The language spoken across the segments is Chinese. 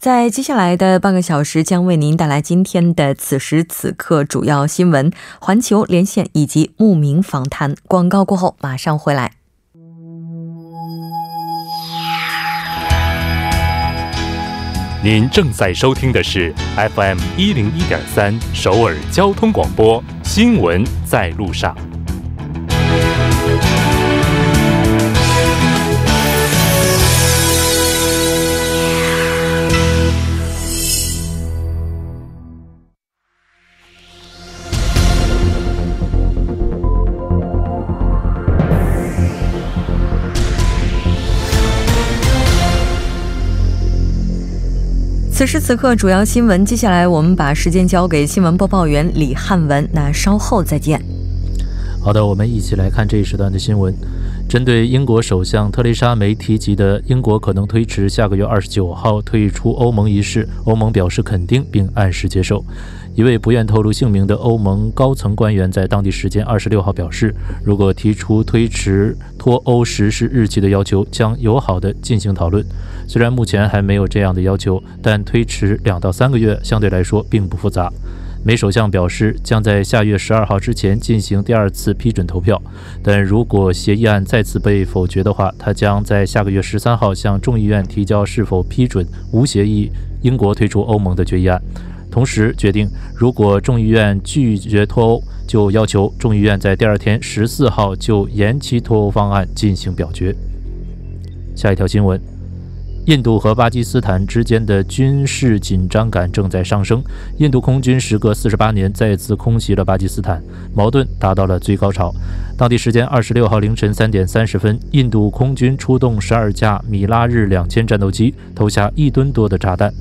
在接下来的半个小时将为您带来今天的此时此刻主要新闻、环球连线以及牧民访谈。广告过后马上回来。您正在收听的是 FM 一零一点三首尔交通广播新闻在路上。此时此刻，主要新闻。接下来，我们把时间交给新闻播报员李汉文。那稍后再见。好的，我们一起来看这一时段的新闻。针对英国首相特蕾莎梅提及的英国可能推迟下个月二十九号退出欧盟一事，欧盟表示肯定并按时接受。一位不愿透露姓名的欧盟高层官员在当地时间二十六号表示，如果提出推迟脱欧实施日期的要求，将友好的进行讨论。虽然目前还没有这样的要求，但推迟两到三个月相对来说并不复杂。梅首相表示，将在下月十二号之前进行第二次批准投票，但如果协议案再次被否决的话，他将在下个月十三号向众议院提交是否批准无协议英国退出欧盟的决议案。同时决定，如果众议院拒绝脱欧，就要求众议院在第二天十四号就延期脱欧方案进行表决。下一条新闻。印度和巴基斯坦之间的军事紧张感正在上升。印度空军时隔四十八年再次空袭了巴基斯坦，矛盾达到了最高潮。当地时间二十六号凌晨三点三十分，印度空军出动十二架米拉日两千战斗机，投下一吨多的炸弹。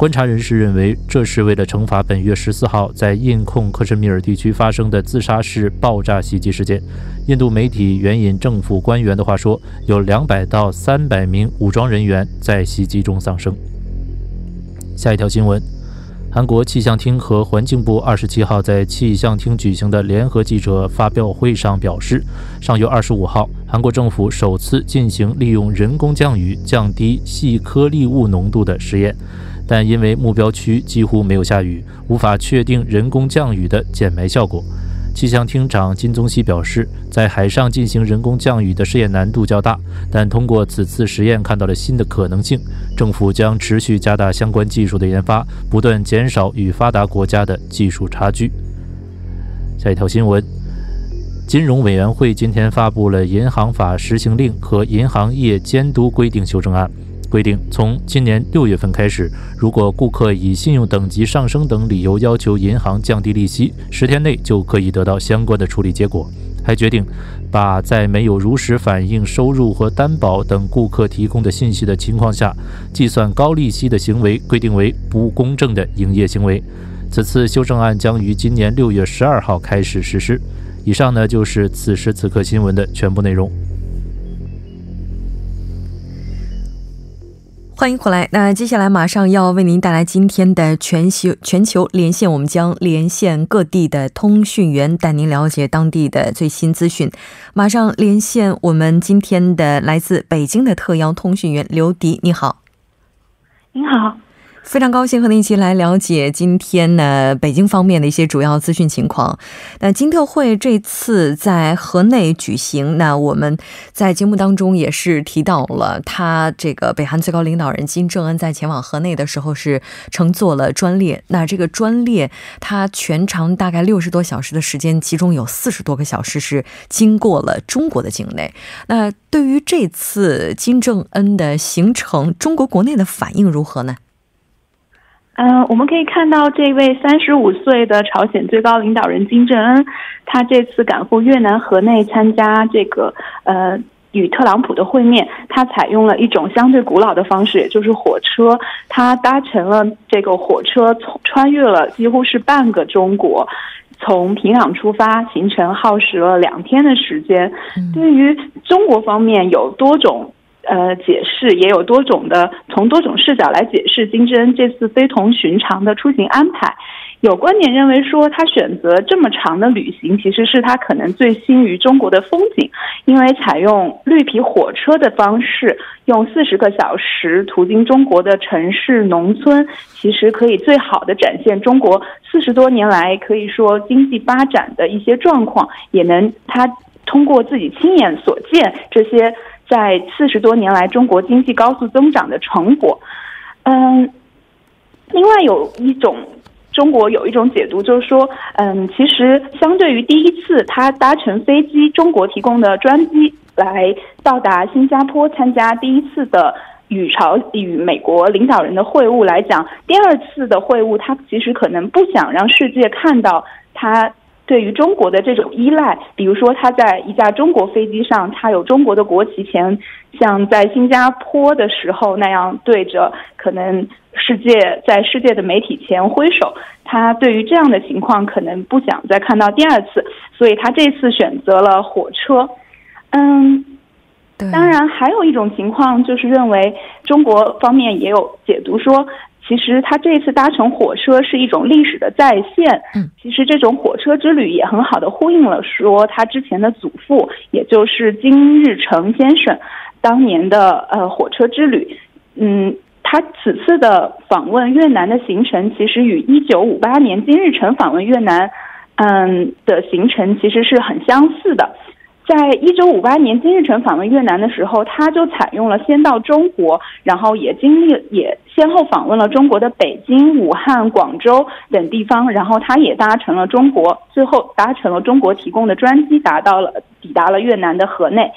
观察人士认为，这是为了惩罚本月十四号在印控克什米尔地区发生的自杀式爆炸袭击事件。印度媒体援引政府官员的话说，有两百到三百名武装人员在袭击中丧生。下一条新闻：韩国气象厅和环境部二十七号在气象厅举行的联合记者发表会上表示，上月二十五号，韩国政府首次进行利用人工降雨降低细颗粒物浓度的实验。但因为目标区几乎没有下雨，无法确定人工降雨的减霾效果。气象厅长金宗熙表示，在海上进行人工降雨的试验难度较大，但通过此次实验看到了新的可能性。政府将持续加大相关技术的研发，不断减少与发达国家的技术差距。下一条新闻：金融委员会今天发布了《银行法实行令》和《银行业监督规定》修正案。规定，从今年六月份开始，如果顾客以信用等级上升等理由要求银行降低利息，十天内就可以得到相关的处理结果。还决定，把在没有如实反映收入和担保等顾客提供的信息的情况下，计算高利息的行为规定为不公正的营业行为。此次修正案将于今年六月十二号开始实施。以上呢，就是此时此刻新闻的全部内容。欢迎回来。那接下来马上要为您带来今天的全球全球连线，我们将连线各地的通讯员，带您了解当地的最新资讯。马上连线我们今天的来自北京的特邀通讯员刘迪，你好。您好。非常高兴和您一起来了解今天呢北京方面的一些主要资讯情况。那金特会这次在河内举行，那我们在节目当中也是提到了，他这个北韩最高领导人金正恩在前往河内的时候是乘坐了专列。那这个专列它全长大概六十多小时的时间，其中有四十多个小时是经过了中国的境内。那对于这次金正恩的行程，中国国内的反应如何呢？嗯，我们可以看到这位三十五岁的朝鲜最高领导人金正恩，他这次赶赴越南河内参加这个呃与特朗普的会面，他采用了一种相对古老的方式，也就是火车。他搭乘了这个火车，从穿越了几乎是半个中国，从平壤出发，行程耗时了两天的时间。对于中国方面，有多种呃解释，也有多种的从多种视角来解释金正恩这次非同寻常的出行安排。有观点认为说，他选择这么长的旅行，其实是他可能最心于中国的风景，因为采用绿皮火车的方式，用四十个小时途经中国的城市、农村，其实可以最好的展现中国四十多年来可以说经济发展的一些状况，也能他通过自己亲眼所见这些在四十多年来中国经济高速增长的成果。嗯，另外有一种。中国有一种解读，就是说，嗯，其实相对于第一次他搭乘飞机，中国提供的专机来到达新加坡参加第一次的与朝与美国领导人的会晤来讲，第二次的会晤，他其实可能不想让世界看到他。对于中国的这种依赖，比如说他在一架中国飞机上，他有中国的国旗前，像在新加坡的时候那样对着可能世界在世界的媒体前挥手，他对于这样的情况可能不想再看到第二次，所以他这次选择了火车。嗯，当然还有一种情况就是认为中国方面也有解读说。其实他这次搭乘火车是一种历史的再现。嗯，其实这种火车之旅也很好的呼应了说他之前的祖父，也就是金日成先生当年的呃火车之旅。嗯，他此次的访问越南的行程，其实与一九五八年金日成访问越南，嗯的行程其实是很相似的。在一九五八年金日成访问越南的时候，他就采用了先到中国，然后也经历也先后访问了中国的北京、武汉、广州等地方，然后他也搭乘了中国，最后搭乘了中国提供的专机，达到了抵达了越南的河内。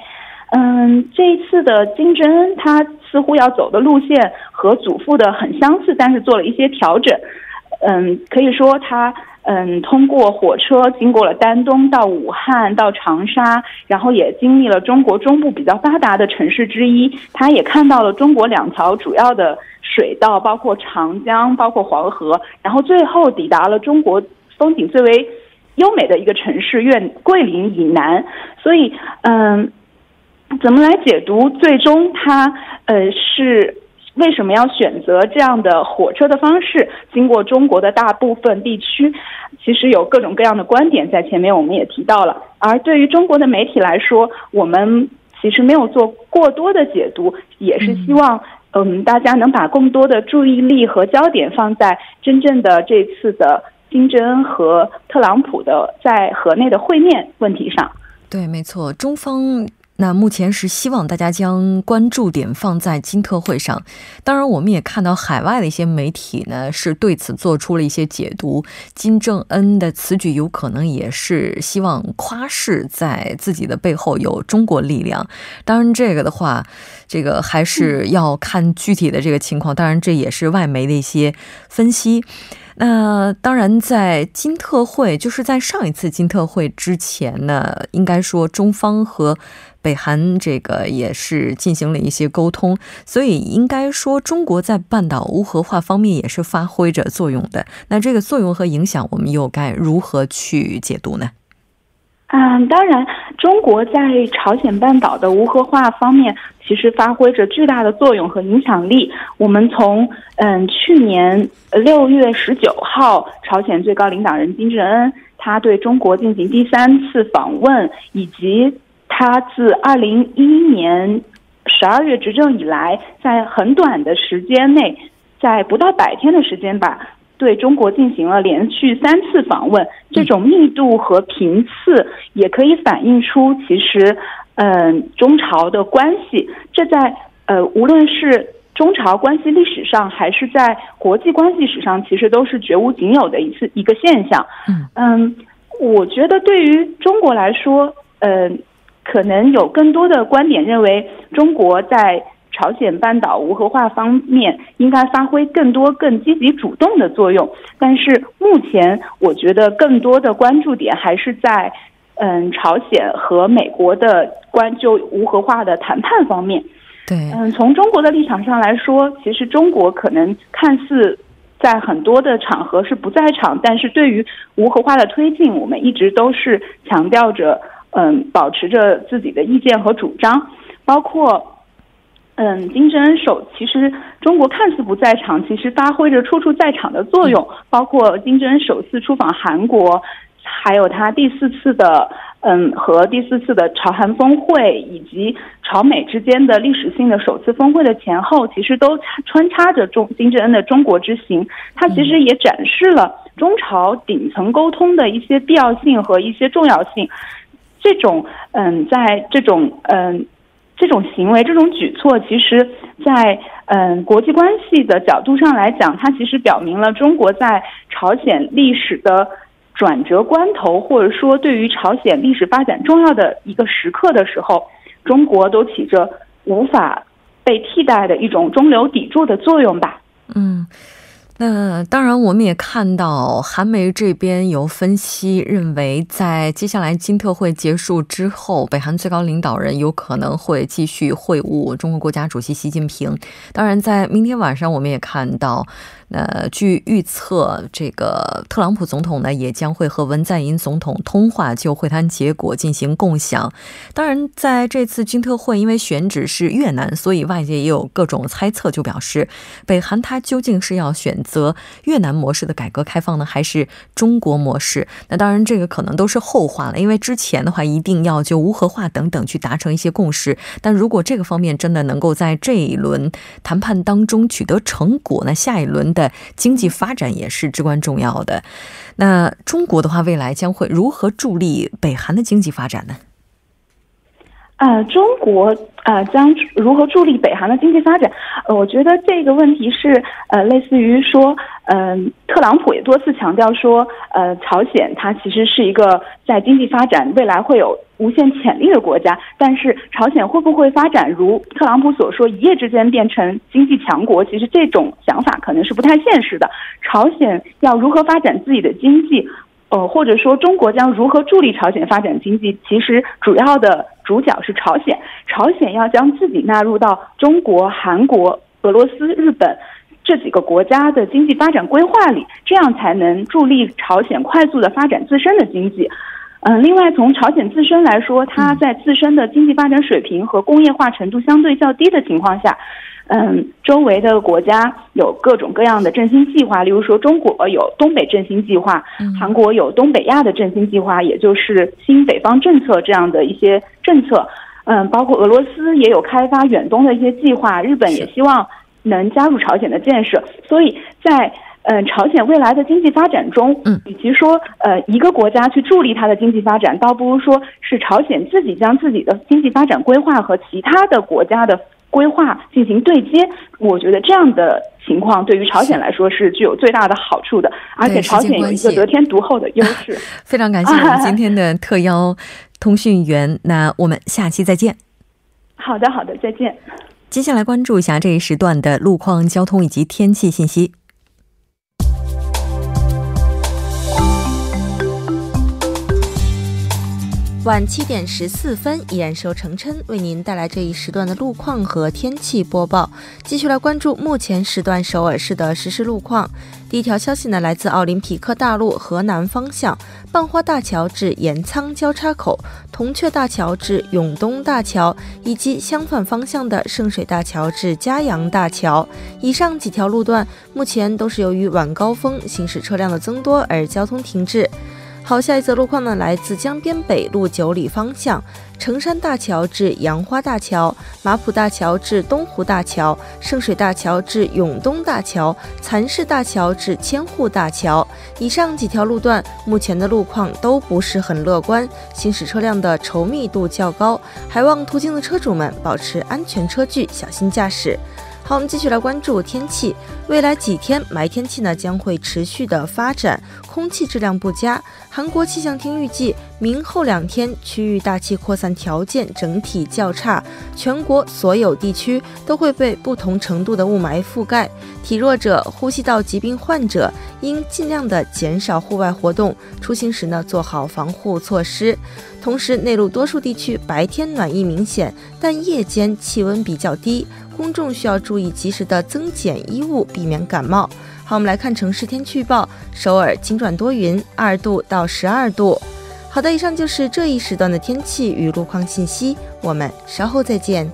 嗯，这一次的金正恩他似乎要走的路线和祖父的很相似，但是做了一些调整。嗯，可以说他。嗯，通过火车经过了丹东到武汉到长沙，然后也经历了中国中部比较发达的城市之一。他也看到了中国两条主要的水道，包括长江，包括黄河，然后最后抵达了中国风景最为优美的一个城市——越桂林以南。所以，嗯，怎么来解读？最终他呃是。为什么要选择这样的火车的方式经过中国的大部分地区？其实有各种各样的观点，在前面我们也提到了。而对于中国的媒体来说，我们其实没有做过多的解读，也是希望嗯大家能把更多的注意力和焦点放在真正的这次的金正恩和特朗普的在河内的会面问题上。对，没错，中方。那目前是希望大家将关注点放在金特会上，当然我们也看到海外的一些媒体呢是对此做出了一些解读。金正恩的此举有可能也是希望夸示在自己的背后有中国力量。当然这个的话，这个还是要看具体的这个情况。当然这也是外媒的一些分析。那当然在金特会，就是在上一次金特会之前呢，应该说中方和。北韩这个也是进行了一些沟通，所以应该说中国在半岛无核化方面也是发挥着作用的。那这个作用和影响，我们又该如何去解读呢？嗯，当然，中国在朝鲜半岛的无核化方面其实发挥着巨大的作用和影响力。我们从嗯去年六月十九号，朝鲜最高领导人金正恩他对中国进行第三次访问，以及。他自二零一一年十二月执政以来，在很短的时间内，在不到百天的时间吧，对中国进行了连续三次访问。这种密度和频次，也可以反映出其实，嗯，中朝的关系。这在呃，无论是中朝关系历史上，还是在国际关系史上，其实都是绝无仅有的一次一个现象。嗯，我觉得对于中国来说，嗯。可能有更多的观点认为，中国在朝鲜半岛无核化方面应该发挥更多、更积极主动的作用。但是目前，我觉得更多的关注点还是在嗯，朝鲜和美国的关就无核化的谈判方面。对，嗯，从中国的立场上来说，其实中国可能看似在很多的场合是不在场，但是对于无核化的推进，我们一直都是强调着，嗯，保持着自己的意见和主张，包括。嗯，金正恩首其实中国看似不在场，其实发挥着处处在场的作用。包括金正恩首次出访韩国，还有他第四次的嗯和第四次的朝韩峰会，以及朝美之间的历史性的首次峰会的前后，其实都穿插着中金正恩的中国之行。他其实也展示了中朝顶层沟通的一些必要性和一些重要性。这种嗯，在这种嗯。这种行为、这种举措，其实，在嗯国际关系的角度上来讲，它其实表明了中国在朝鲜历史的转折关头，或者说对于朝鲜历史发展重要的一个时刻的时候，中国都起着无法被替代的一种中流砥柱的作用吧。嗯。那当然，我们也看到韩媒这边有分析认为，在接下来金特会结束之后，北韩最高领导人有可能会继续会晤中国国家主席习近平。当然，在明天晚上，我们也看到。呃，据预测，这个特朗普总统呢也将会和文在寅总统通话，就会谈结果进行共享。当然，在这次金特会，因为选址是越南，所以外界也有各种猜测，就表示北韩它究竟是要选择越南模式的改革开放呢，还是中国模式？那当然，这个可能都是后话了，因为之前的话一定要就无核化等等去达成一些共识。但如果这个方面真的能够在这一轮谈判当中取得成果，那下一轮的。经济发展也是至关重要的。那中国的话，未来将会如何助力北韩的经济发展呢？呃，中国呃将如何助力北韩的经济发展？呃，我觉得这个问题是呃，类似于说，嗯，特朗普也多次强调说，呃，朝鲜它其实是一个在经济发展未来会有。无限潜力的国家，但是朝鲜会不会发展如特朗普所说，一夜之间变成经济强国？其实这种想法可能是不太现实的。朝鲜要如何发展自己的经济，呃，或者说中国将如何助力朝鲜发展经济？其实主要的主角是朝鲜。朝鲜要将自己纳入到中国、韩国、俄罗斯、日本这几个国家的经济发展规划里，这样才能助力朝鲜快速的发展自身的经济。嗯，另外从朝鲜自身来说，它在自身的经济发展水平和工业化程度相对较低的情况下，嗯，周围的国家有各种各样的振兴计划，例如说中国有东北振兴计划，韩国有东北亚的振兴计划，也就是新北方政策这样的一些政策，嗯，包括俄罗斯也有开发远东的一些计划，日本也希望能加入朝鲜的建设，所以在。嗯，朝鲜未来的经济发展中，嗯，与其说呃一个国家去助力它的经济发展，倒不如说是朝鲜自己将自己的经济发展规划和其他的国家的规划进行对接。我觉得这样的情况对于朝鲜来说是具有最大的好处的，而且朝鲜有一个得天独厚的优势。非常感谢我们今天的特邀通讯员，那我们下期再见。好的，好的，再见。接下来关注一下这一时段的路况、交通以及天气信息。晚七点十四分，依然是由程琛为您带来这一时段的路况和天气播报。继续来关注目前时段首尔市的实时路况。第一条消息呢，来自奥林匹克大路河南方向，半花大桥至盐仓交叉口、铜雀大桥至永东大桥，以及相反方向的圣水大桥至嘉阳大桥。以上几条路段目前都是由于晚高峰行驶车辆的增多而交通停滞。好，下一则路况呢，来自江边北路九里方向，成山大桥至杨花大桥、马浦大桥至东湖大桥、圣水大桥至永东大桥、蚕市大桥至千户大桥。以上几条路段目前的路况都不是很乐观，行驶车辆的稠密度较高，还望途经的车主们保持安全车距，小心驾驶。好，我们继续来关注天气。未来几天霾天气呢将会持续的发展，空气质量不佳。韩国气象厅预计，明后两天区域大气扩散条件整体较差，全国所有地区都会被不同程度的雾霾覆盖。体弱者、呼吸道疾病患者应尽量的减少户外活动，出行时呢做好防护措施。同时，内陆多数地区白天暖意明显，但夜间气温比较低。公众需要注意及时的增减衣物，避免感冒。好，我们来看城市天气预报：首尔晴转多云，二度到十二度。好的，以上就是这一时段的天气与路况信息，我们稍后再见。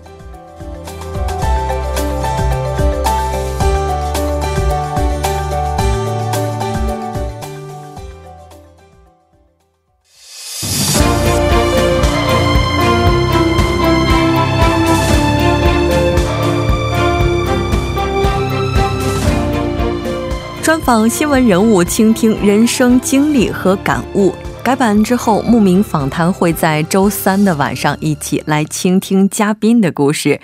专访新闻人物，倾听人生经历和感悟。改版之后，牧民访谈会在周三的晚上一起来倾听嘉宾的故事。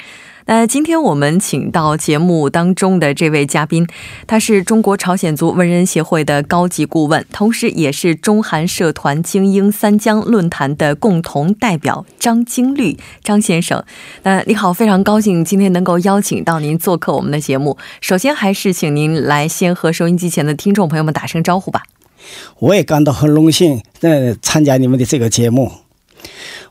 那今天我们请到节目当中的这位嘉宾，他是中国朝鲜族文人协会的高级顾问，同时也是中韩社团精英三江论坛的共同代表张金律张先生。那你好，非常高兴今天能够邀请到您做客我们的节目。首先还是请您来先和收音机前的听众朋友们打声招呼吧。我也感到很荣幸，呃，参加你们的这个节目。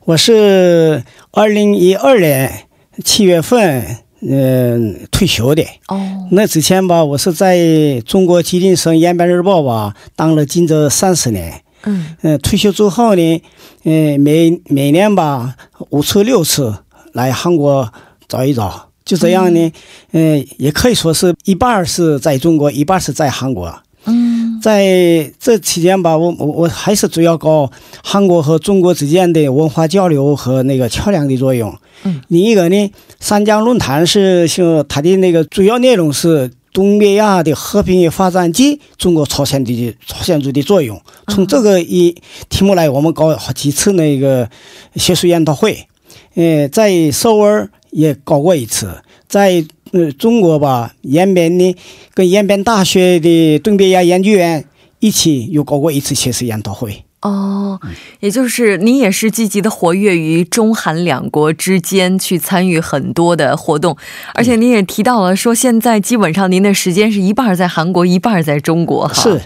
我是二零一二年。七月份，嗯，退休的。哦。那之前吧，我是在中国吉林省延边日报吧当了近这三十年。嗯。嗯，退休之后呢，嗯，每每年吧五次六次来韩国找一找，就这样呢，嗯，也可以说是一半是在中国，一半是在韩国。嗯。在这期间吧，我我我还是主要搞韩国和中国之间的文化交流和那个桥梁的作用。嗯，另一个呢，三江论坛是像它的那个主要内容是东北亚的和平与发展及中国朝鲜的朝鲜族的作用。从这个一题目来，我们搞好几次那个学术研讨会。呃，在首尔也搞过一次，在呃中国吧，延边呢，跟延边大学的东北亚研究院一起又搞过一次学术研讨会。哦，也就是您也是积极的活跃于中韩两国之间，去参与很多的活动，而且您也提到了说，现在基本上您的时间是一半在韩国，一半在中国。哈，是。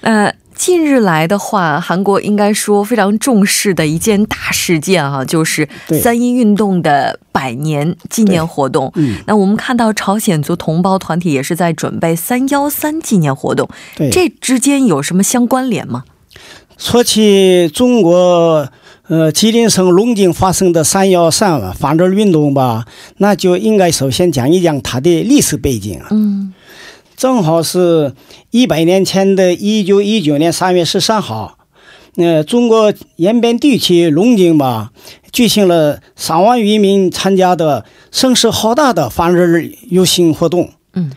呃，近日来的话，韩国应该说非常重视的一件大事件哈，就是三一运动的百年纪念活动。嗯，那我们看到朝鲜族同胞团体也是在准备三幺三纪念活动，这之间有什么相关联吗？说起中国，呃，吉林省龙井发生的“三幺三”反日运动吧，那就应该首先讲一讲它的历史背景啊。嗯，正好是一百年前的一九一九年三月十三号，呃，中国延边地区龙井吧，举行了三万余名参加的声势浩大的反日游行活动。嗯。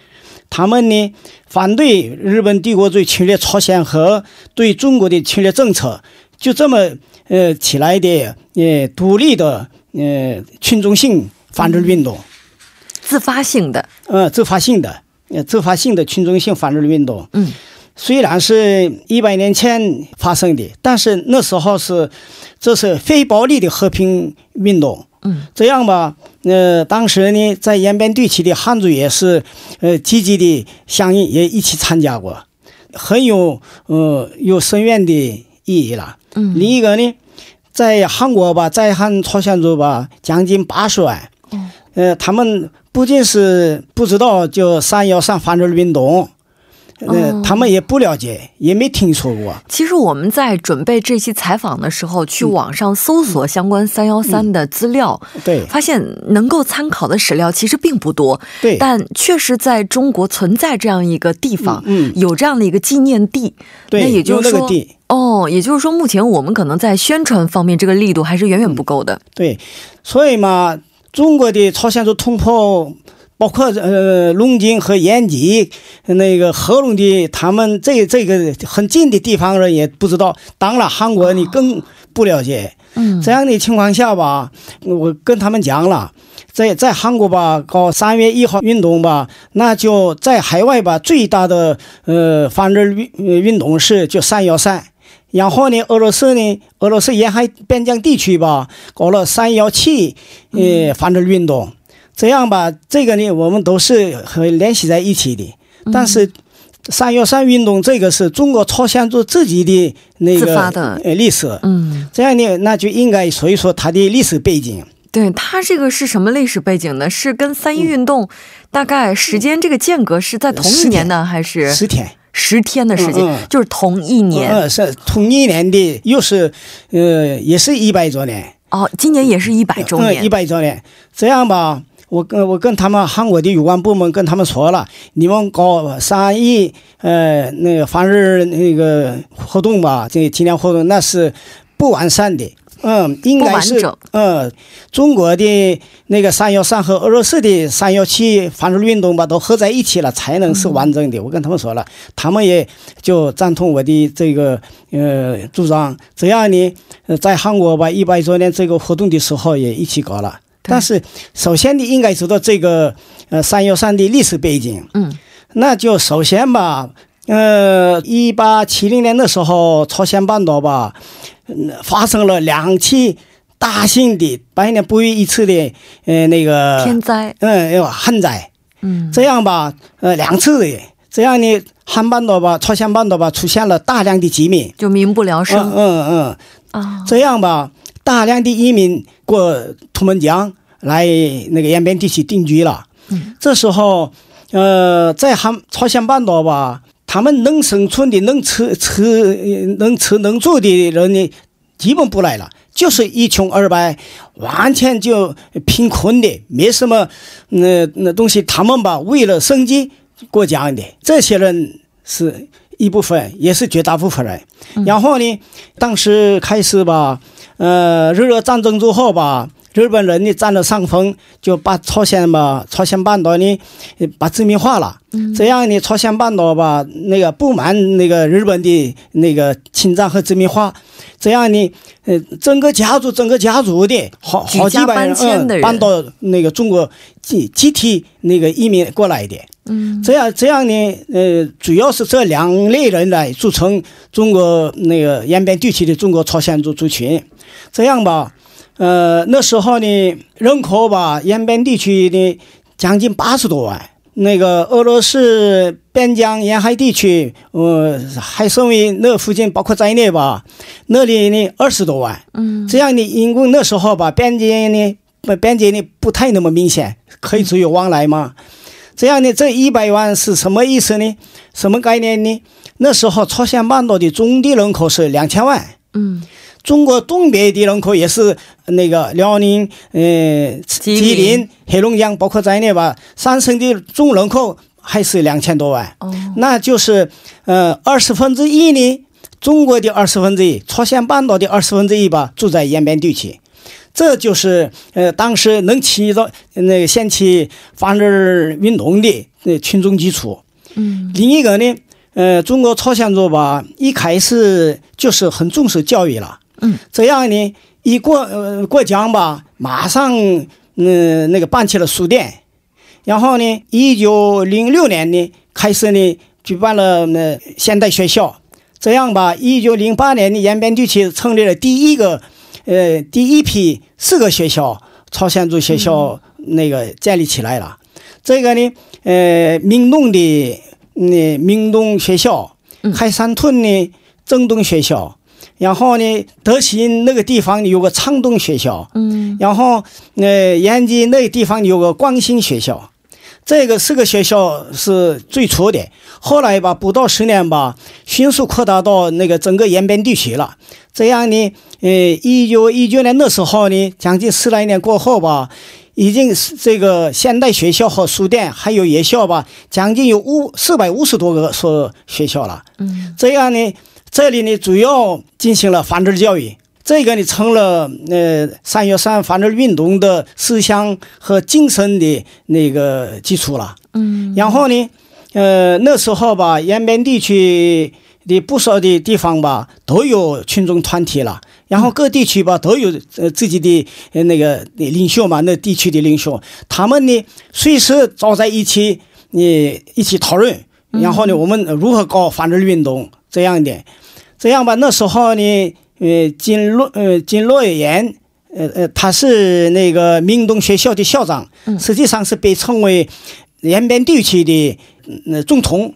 他们呢反对日本帝国主义侵略朝鲜和对中国的侵略政策，就这么呃起来的呃独立的呃群众性反日运动，自发性的，呃自发性的，呃自发性的群众性反日运动。嗯，虽然是一百年前发生的，但是那时候是这是非暴力的和平运动。嗯，这样吧，呃，当时呢，在延边地区的汉族也是，呃，积极的响应，也一起参加过，很有，呃，有深远的意义了。嗯，另一个呢，在韩国吧，在韩朝鲜族吧，将近八十万。呃，他们不仅是不知道就三幺三反制运动。呃，他们也不了解，也没听说过。其实我们在准备这期采访的时候，去网上搜索相关三幺三的资料，对，发现能够参考的史料其实并不多。对，但确实在中国存在这样一个地方，嗯，有这样的一个纪念地。对，那也就是说，哦，也就是说，目前我们可能在宣传方面这个力度还是远远不够的。对，所以嘛，中国的朝鲜族同胞。包括呃龙井和延吉那个合龙的，他们这这个很近的地方人也不知道。当然，韩国你更不了解。嗯，这样的情况下吧，我跟他们讲了，在在韩国吧搞三月一号运动吧，那就在海外吧最大的呃反日运运动是就三幺三。然后呢，俄罗斯呢，俄罗斯沿海边疆地区吧搞了三幺七呃反日运动。这样吧，这个呢，我们都是和联系在一起的。但是，三幺三运动这个是中国朝鲜族自己的那个呃历史。嗯，这样呢，那就应该说一说它的历史背景。对，它这个是什么历史背景呢？是跟三一运动大概时间这个间隔是在同一年呢，还是十天？十天的时间，就是同一年。嗯，是同一年的，又是呃，也是一百周年。哦，今年也是一百周年。一百周年，这样吧。我跟我跟他们韩国的有关部门跟他们说了，你们搞三亿呃那个反日那个活动吧，这纪念活动那是不完善的，嗯，应该是嗯，中国的那个三幺三和俄罗斯的三幺七反日运动吧，都合在一起了，才能是完整的。我跟他们说了，他们也就赞同我的这个呃主张，这样呢，在韩国吧一百周年这个活动的时候也一起搞了。但是，首先你应该知道这个呃三幺三的历史背景。嗯，那就首先吧，呃，一八七零年的时候，朝鲜半岛吧，发生了两起大型的、百年不遇一次的呃那个天灾，嗯，旱灾。嗯，这样吧，呃，两次的，这样呢，韩半岛吧，朝鲜半岛吧，出现了大量的饥民，就民不聊生。嗯嗯啊，这样吧。大量的移民过图们江来那个延边地区定居了。嗯，这时候，呃，在韩朝鲜半岛吧，他们能生存的、能吃吃、能吃能住的人呢，基本不来了，就是一穷二白，完全就贫困的，没什么那那东西。他们吧，为了生计过江的，这些人是一部分，也是绝大部分人。然后呢，当时开始吧。呃，日俄战争之后吧，日本人呢占了上风，就把朝鲜嘛，朝鲜半岛呢，把殖民化了。这样呢，朝鲜半岛吧，那个不满那个日本的那个侵占和殖民化，这样呢，呃，整个家族，整个家族的好好几百人，嗯，搬到那个中国集集体那个移民过来的。嗯，这样这样呢，呃，主要是这两类人来组成中国那个延边地区的中国朝鲜族族群。这样吧，呃，那时候呢，人口吧，延边地区的将近八十多万。那个俄罗斯边疆沿海地区，呃，还剩为那附近包括在内吧，那里呢二十多万。嗯，这样的，因为那时候吧，边界呢，边界呢不太那么明显，可以自由往来嘛。这样呢，这一百万是什么意思呢？什么概念呢？那时候朝鲜半岛的总的人口是两千万。嗯。中国东北的人口也是那个辽宁、呃吉林、黑龙江，包括在内吧，三省的总人口还是两千多万。哦，那就是呃二十分之一呢，中国的二十分之一，朝鲜半岛的二十分之一吧，住在延边地区，这就是呃当时能起到那个掀起反日运动的那群众基础。嗯，另一个呢，呃，中国朝鲜族吧，一开始就是很重视教育了。嗯，这样呢，一过呃过江吧，马上嗯那个办起了书店，然后呢，一九零六年呢开始呢举办了那现代学校，这样吧，一九零八年呢延边地区成立了第一个呃第一批四个学校，朝鲜族学校那个建立起来了。这个呢，呃，明洞的那明洞学校，海山屯的正东学校。然后呢，德新那个地方有个昌东学校，嗯，然后呃延吉那个地方有个光兴学校，这个四个学校是最初的。后来吧，不到十年吧，迅速扩大到那个整个延边地区了。这样呢，呃，一九一九年的时候呢，将近十来年过后吧，已经是这个现代学校和书店还有夜校吧，将近有五四百五十多个所学校了。嗯，这样呢。这里呢，主要进行了反制教育。这个呢成了呃三月三反日运动的思想和精神的那个基础了。嗯，然后呢，呃那时候吧，延边地区的不少的地方吧都有群众团体了，然后各地区吧都有呃自己的呃那个领袖嘛，那地区的领袖，他们呢随时找在一起，你一起讨论，然后呢我们如何搞反日运动这样的，这样吧那时候呢，呃金洛呃金洛言。呃呃，他是那个明洞学校的校长，实际上是被称为延边地区的呃总统，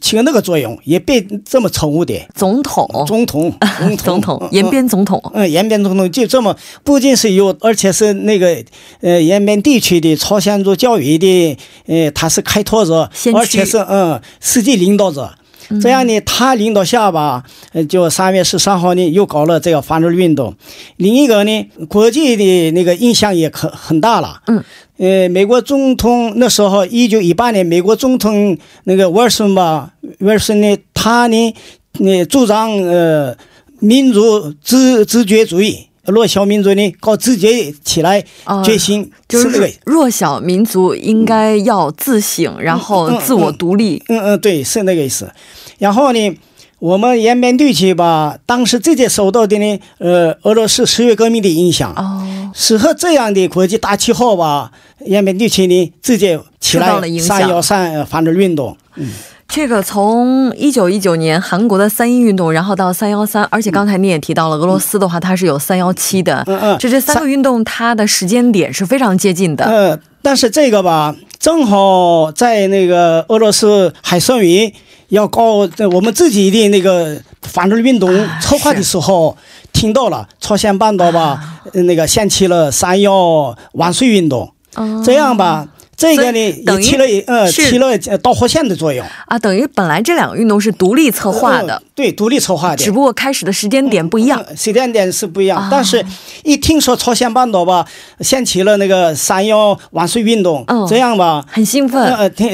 起个那个作用，也别这么称呼的。总统，总统，总统，总统，延边总统。嗯，延边总统就这么，不仅是有，而且是那个呃延边地区的朝鲜族教育的，呃，他是开拓者，而且是嗯实际领导者。这样呢，他领导下吧，呃，就三月十三号呢，又搞了这个反日运动。另一个呢，国际的那个影响也很很大了。嗯，呃，美国总统那时候，一九一八年，美国总统那个威尔逊吧，威尔逊呢，他呢，呃，主张呃民族自自觉主义。弱小民族呢，搞自觉起来，决心就是那个弱小民族应该要自省，然后自我独立。嗯嗯，对，是那个意思。然后呢，我们延边地区吧，当时直接受到的呢，呃，俄罗斯十月革命的影响。哦，适合这样的国际大气候吧，延边地区呢，直接起来三幺三反日运动。嗯。这个从一九一九年韩国的三一运动，然后到三幺三，而且刚才你也提到了俄罗斯的话，它是有三幺七的。嗯嗯，这这三个运动它的时间点是非常接近的。呃，但是这个吧，正好在那个俄罗斯海参崴要搞我们自己的那个反日运动策划的时候，听到了朝鲜半岛吧，那个掀起了三幺万岁运动。这样吧。这个呢也起了呃起了导火线的作用。啊，等于本来这两个运动是独立策划的，对，独立策划的，只不过开始的时间点不一样，时间点是不一样，但是一听说朝鲜半岛吧掀起了那个三幺万岁运动，这样吧很兴奋，呃挺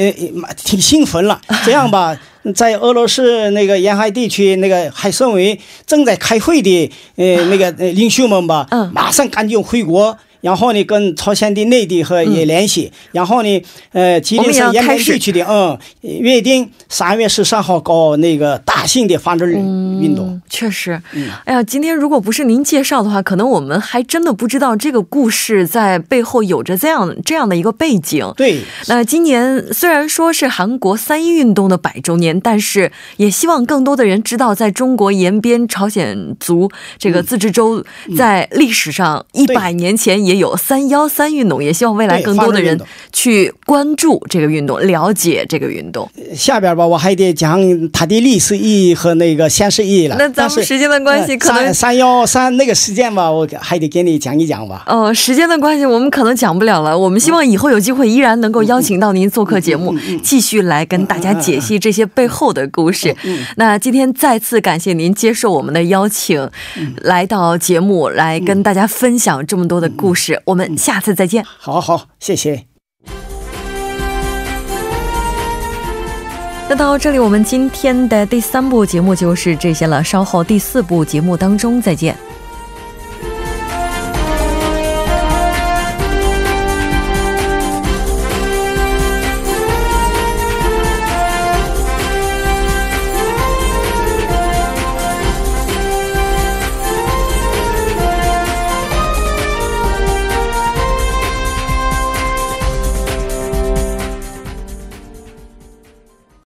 挺兴奋了，这样吧在俄罗斯那个沿海地区那个海参崴正在开会的呃那个领袖们吧，马上赶紧回国。然后呢，跟朝鲜的内地和也联系。然后呢，呃，吉林省延边地区的，嗯，约定三月十三号搞那个大型的反日运动。确实，哎呀，今天如果不是您介绍的话，可能我们还真的不知道这个故事在背后有着这样这样的一个背景。对。那今年虽然说是韩国三一运动的百周年，但是也希望更多的人知道，在中国延边朝鲜族这个自治州，在历史上一百年前也。有三幺三运动，也希望未来更多的人去关注这个运动，了解这个运动。下边吧，我还得讲它的历史意义和那个现实意义了。那咱们时间的关系，可能三幺三那个事件吧，我还得给你讲一讲吧。哦，时间的关系，我们可能讲不了了。我们希望以后有机会，依然能够邀请到您做客节目，继续来跟大家解析这些背后的故事。那今天再次感谢您接受我们的邀请，来到节目来跟大家分享这么多的故事。我们下次再见。好好，谢谢。那到这里，我们今天的第三部节目就是这些了。稍后第四部节目当中再见。